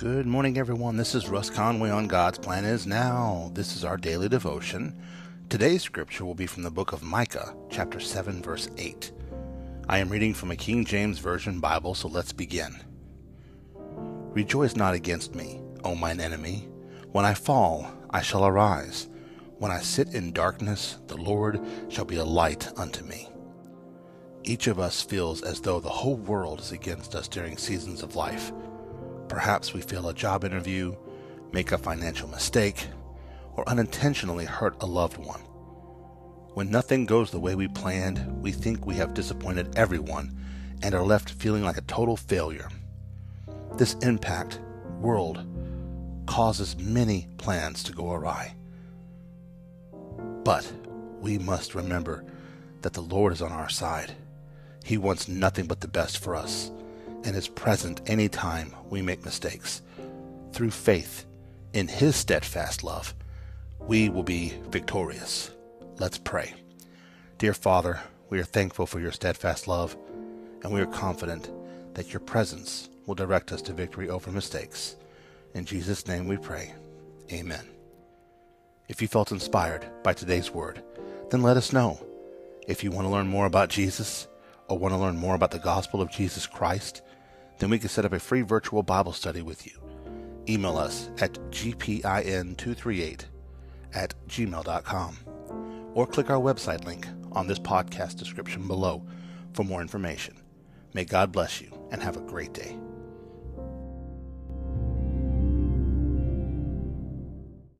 Good morning, everyone. This is Russ Conway on God's Plan Is Now. This is our daily devotion. Today's scripture will be from the book of Micah, chapter 7, verse 8. I am reading from a King James Version Bible, so let's begin. Rejoice not against me, O mine enemy. When I fall, I shall arise. When I sit in darkness, the Lord shall be a light unto me. Each of us feels as though the whole world is against us during seasons of life. Perhaps we fail a job interview, make a financial mistake, or unintentionally hurt a loved one. When nothing goes the way we planned, we think we have disappointed everyone and are left feeling like a total failure. This impact world causes many plans to go awry. But we must remember that the Lord is on our side. He wants nothing but the best for us and is present anytime we make mistakes. Through faith in His steadfast love, we will be victorious. Let's pray. Dear Father, we are thankful for your steadfast love, and we are confident that your presence will direct us to victory over mistakes. In Jesus' name we pray. Amen. If you felt inspired by today's word, then let us know. If you want to learn more about Jesus or want to learn more about the gospel of Jesus Christ, then we can set up a free virtual Bible study with you. Email us at gpin238 at gmail.com or click our website link on this podcast description below for more information. May God bless you and have a great day.